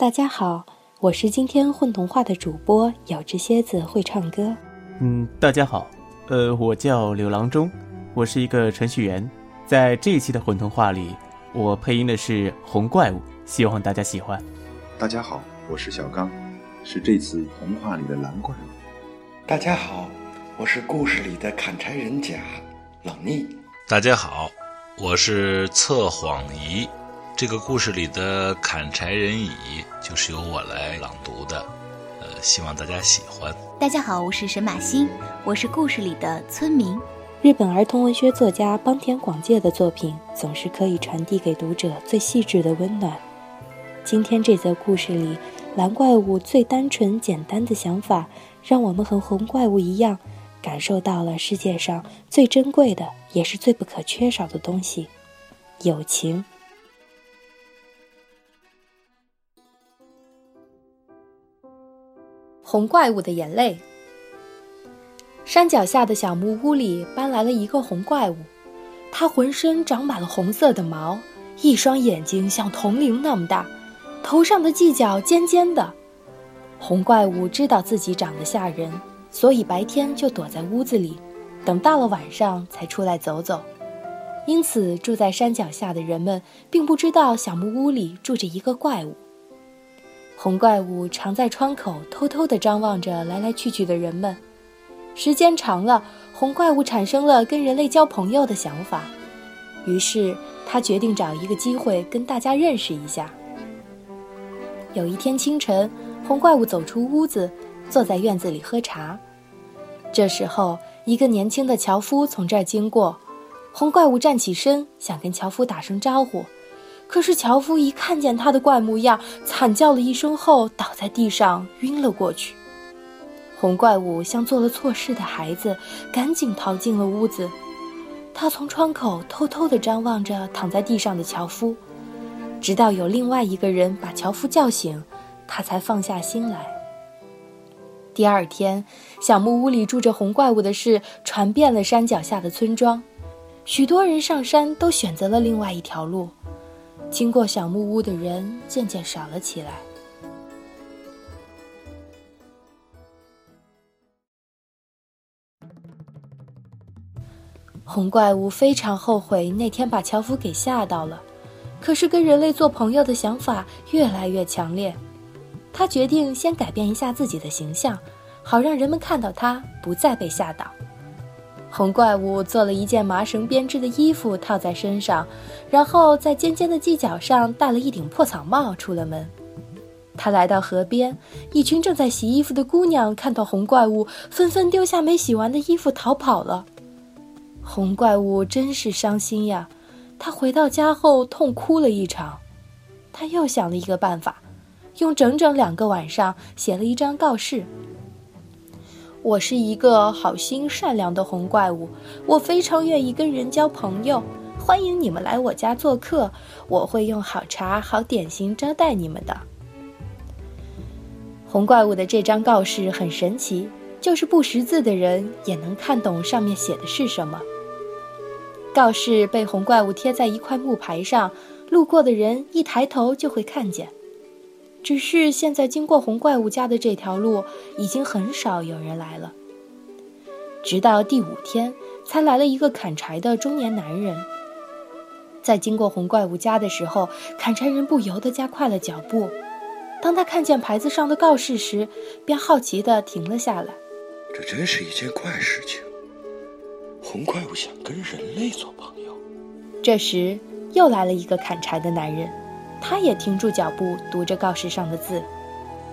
大家好，我是今天混童话的主播咬只蝎子会唱歌。嗯，大家好，呃，我叫柳郎中，我是一个程序员，在这一期的混童话里，我配音的是红怪物，希望大家喜欢。大家好，我是小刚，是这次童话里的蓝怪物。大家好，我是故事里的砍柴人甲老聂。大家好，我是测谎仪。这个故事里的砍柴人乙就是由我来朗读的，呃，希望大家喜欢。大家好，我是沈马欣，我是故事里的村民。日本儿童文学作家邦田广介的作品总是可以传递给读者最细致的温暖。今天这则故事里，蓝怪物最单纯简单的想法，让我们和红怪物一样。感受到了世界上最珍贵的，也是最不可缺少的东西——友情。红怪物的眼泪。山脚下的小木屋里搬来了一个红怪物，它浑身长满了红色的毛，一双眼睛像铜铃那么大，头上的犄角尖尖的。红怪物知道自己长得吓人。所以白天就躲在屋子里，等到了晚上才出来走走。因此，住在山脚下的人们并不知道小木屋里住着一个怪物。红怪物常在窗口偷偷地张望着来来去去的人们。时间长了，红怪物产生了跟人类交朋友的想法，于是他决定找一个机会跟大家认识一下。有一天清晨，红怪物走出屋子。坐在院子里喝茶，这时候，一个年轻的樵夫从这儿经过。红怪物站起身，想跟樵夫打声招呼，可是樵夫一看见他的怪模样，惨叫了一声后，倒在地上晕了过去。红怪物像做了错事的孩子，赶紧逃进了屋子。他从窗口偷偷地张望着躺在地上的樵夫，直到有另外一个人把樵夫叫醒，他才放下心来。第二天，小木屋里住着红怪物的事传遍了山脚下的村庄，许多人上山都选择了另外一条路，经过小木屋的人渐渐少了起来。红怪物非常后悔那天把樵夫给吓到了，可是跟人类做朋友的想法越来越强烈。他决定先改变一下自己的形象，好让人们看到他不再被吓倒。红怪物做了一件麻绳编织的衣服套在身上，然后在尖尖的犄角上戴了一顶破草帽，出了门。他来到河边，一群正在洗衣服的姑娘看到红怪物，纷纷丢下没洗完的衣服逃跑了。红怪物真是伤心呀！他回到家后痛哭了一场。他又想了一个办法。用整整两个晚上写了一张告示。我是一个好心善良的红怪物，我非常愿意跟人交朋友，欢迎你们来我家做客，我会用好茶好点心招待你们的。红怪物的这张告示很神奇，就是不识字的人也能看懂上面写的是什么。告示被红怪物贴在一块木牌上，路过的人一抬头就会看见。只是现在经过红怪物家的这条路，已经很少有人来了。直到第五天，才来了一个砍柴的中年男人。在经过红怪物家的时候，砍柴人不由得加快了脚步。当他看见牌子上的告示时，便好奇地停了下来。这真是一件怪事情。红怪物想跟人类做朋友。这时，又来了一个砍柴的男人。他也停住脚步，读着告示上的字：“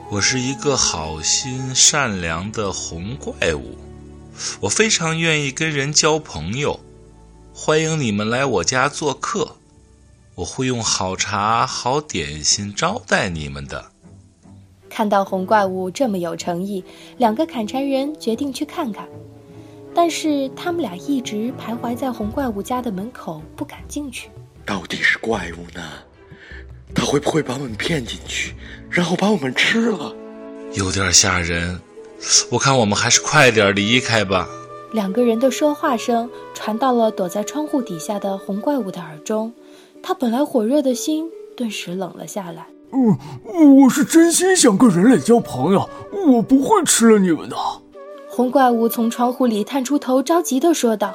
我是一个好心善良的红怪物，我非常愿意跟人交朋友，欢迎你们来我家做客，我会用好茶好点心招待你们的。”看到红怪物这么有诚意，两个砍柴人决定去看看，但是他们俩一直徘徊在红怪物家的门口，不敢进去。到底是怪物呢？他会不会把我们骗进去，然后把我们吃了？有点吓人，我看我们还是快点离开吧。两个人的说话声传到了躲在窗户底下的红怪物的耳中，他本来火热的心顿时冷了下来。嗯，我是真心想跟人类交朋友，我不会吃了你们的。红怪物从窗户里探出头，着急的说道：“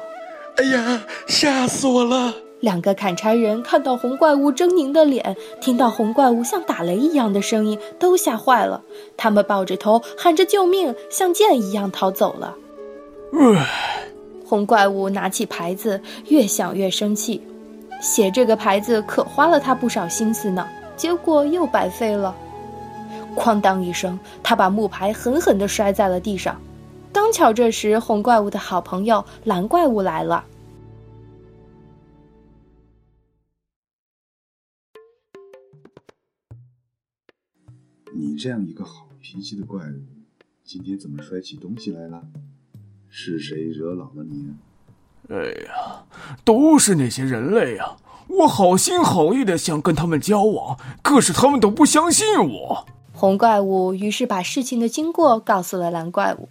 哎呀，吓死我了！”两个砍柴人看到红怪物狰狞的脸，听到红怪物像打雷一样的声音，都吓坏了。他们抱着头喊着救命，像箭一样逃走了。唉，红怪物拿起牌子，越想越生气。写这个牌子可花了他不少心思呢，结果又白费了。哐当一声，他把木牌狠狠地摔在了地上。刚巧这时，红怪物的好朋友蓝怪物来了。你这样一个好脾气的怪物，今天怎么摔起东西来了？是谁惹恼了你？哎呀，都是那些人类啊！我好心好意的想跟他们交往，可是他们都不相信我。红怪物于是把事情的经过告诉了蓝怪物。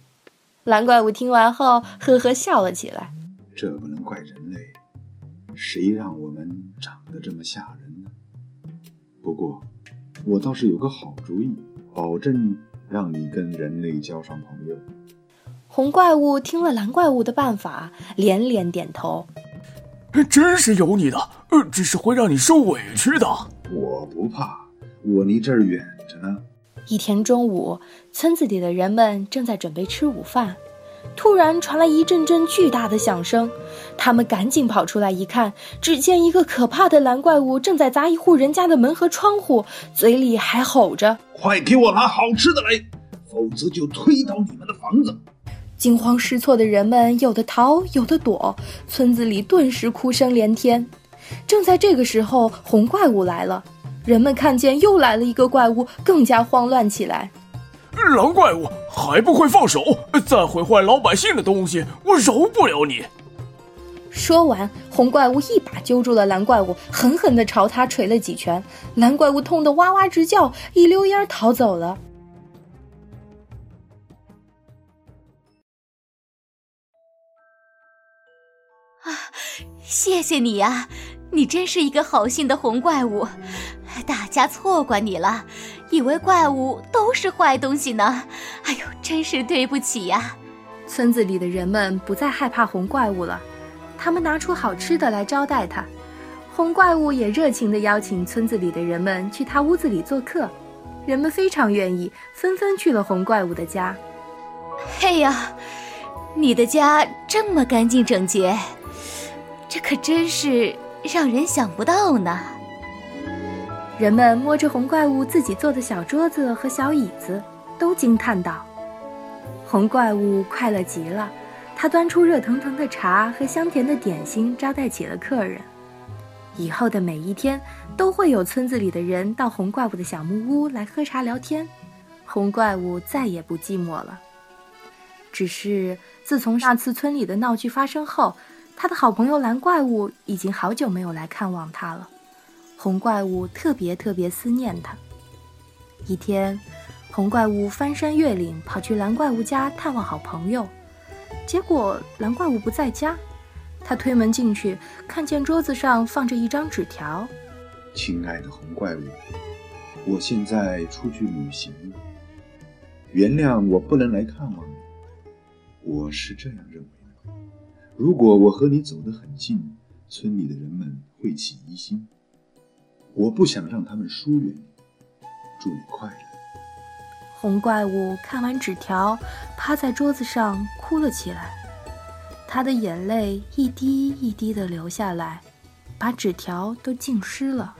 蓝怪物听完后，呵呵笑了起来。这不能怪人类，谁让我们长得这么吓人呢？不过。我倒是有个好主意，保证让你跟人类交上朋友。红怪物听了蓝怪物的办法，连连点头。真是有你的，呃，只是会让你受委屈的。我不怕，我离这儿远着呢。一天中午，村子里的人们正在准备吃午饭。突然传来一阵阵巨大的响声，他们赶紧跑出来一看，只见一个可怕的蓝怪物正在砸一户人家的门和窗户，嘴里还吼着：“快给我拿好吃的来，否则就推倒你们的房子！”惊慌失措的人们有的逃，有的躲，村子里顿时哭声连天。正在这个时候，红怪物来了，人们看见又来了一个怪物，更加慌乱起来。狼怪物还不快放手！再毁坏老百姓的东西，我饶不了你！说完，红怪物一把揪住了蓝怪物，狠狠地朝他捶了几拳。蓝怪物痛得哇哇直叫，一溜烟逃走了。啊，谢谢你呀！你真是一个好心的红怪物。大家错怪你了，以为怪物都是坏东西呢。哎呦，真是对不起呀！村子里的人们不再害怕红怪物了，他们拿出好吃的来招待他。红怪物也热情地邀请村子里的人们去他屋子里做客，人们非常愿意，纷纷去了红怪物的家。嘿呀，你的家这么干净整洁，这可真是让人想不到呢。人们摸着红怪物自己做的小桌子和小椅子，都惊叹道：“红怪物快乐极了，他端出热腾腾的茶和香甜的点心，招待起了客人。以后的每一天，都会有村子里的人到红怪物的小木屋来喝茶聊天，红怪物再也不寂寞了。只是自从那次村里的闹剧发生后，他的好朋友蓝怪物已经好久没有来看望他了。”红怪物特别特别思念他。一天，红怪物翻山越岭跑去蓝怪物家探望好朋友，结果蓝怪物不在家。他推门进去，看见桌子上放着一张纸条：“亲爱的红怪物，我现在出去旅行了，原谅我不能来看望你。我是这样认为的：如果我和你走得很近，村里的人们会起疑心。”我不想让他们疏远你，祝你快乐。红怪物看完纸条，趴在桌子上哭了起来，他的眼泪一滴一滴的流下来，把纸条都浸湿了。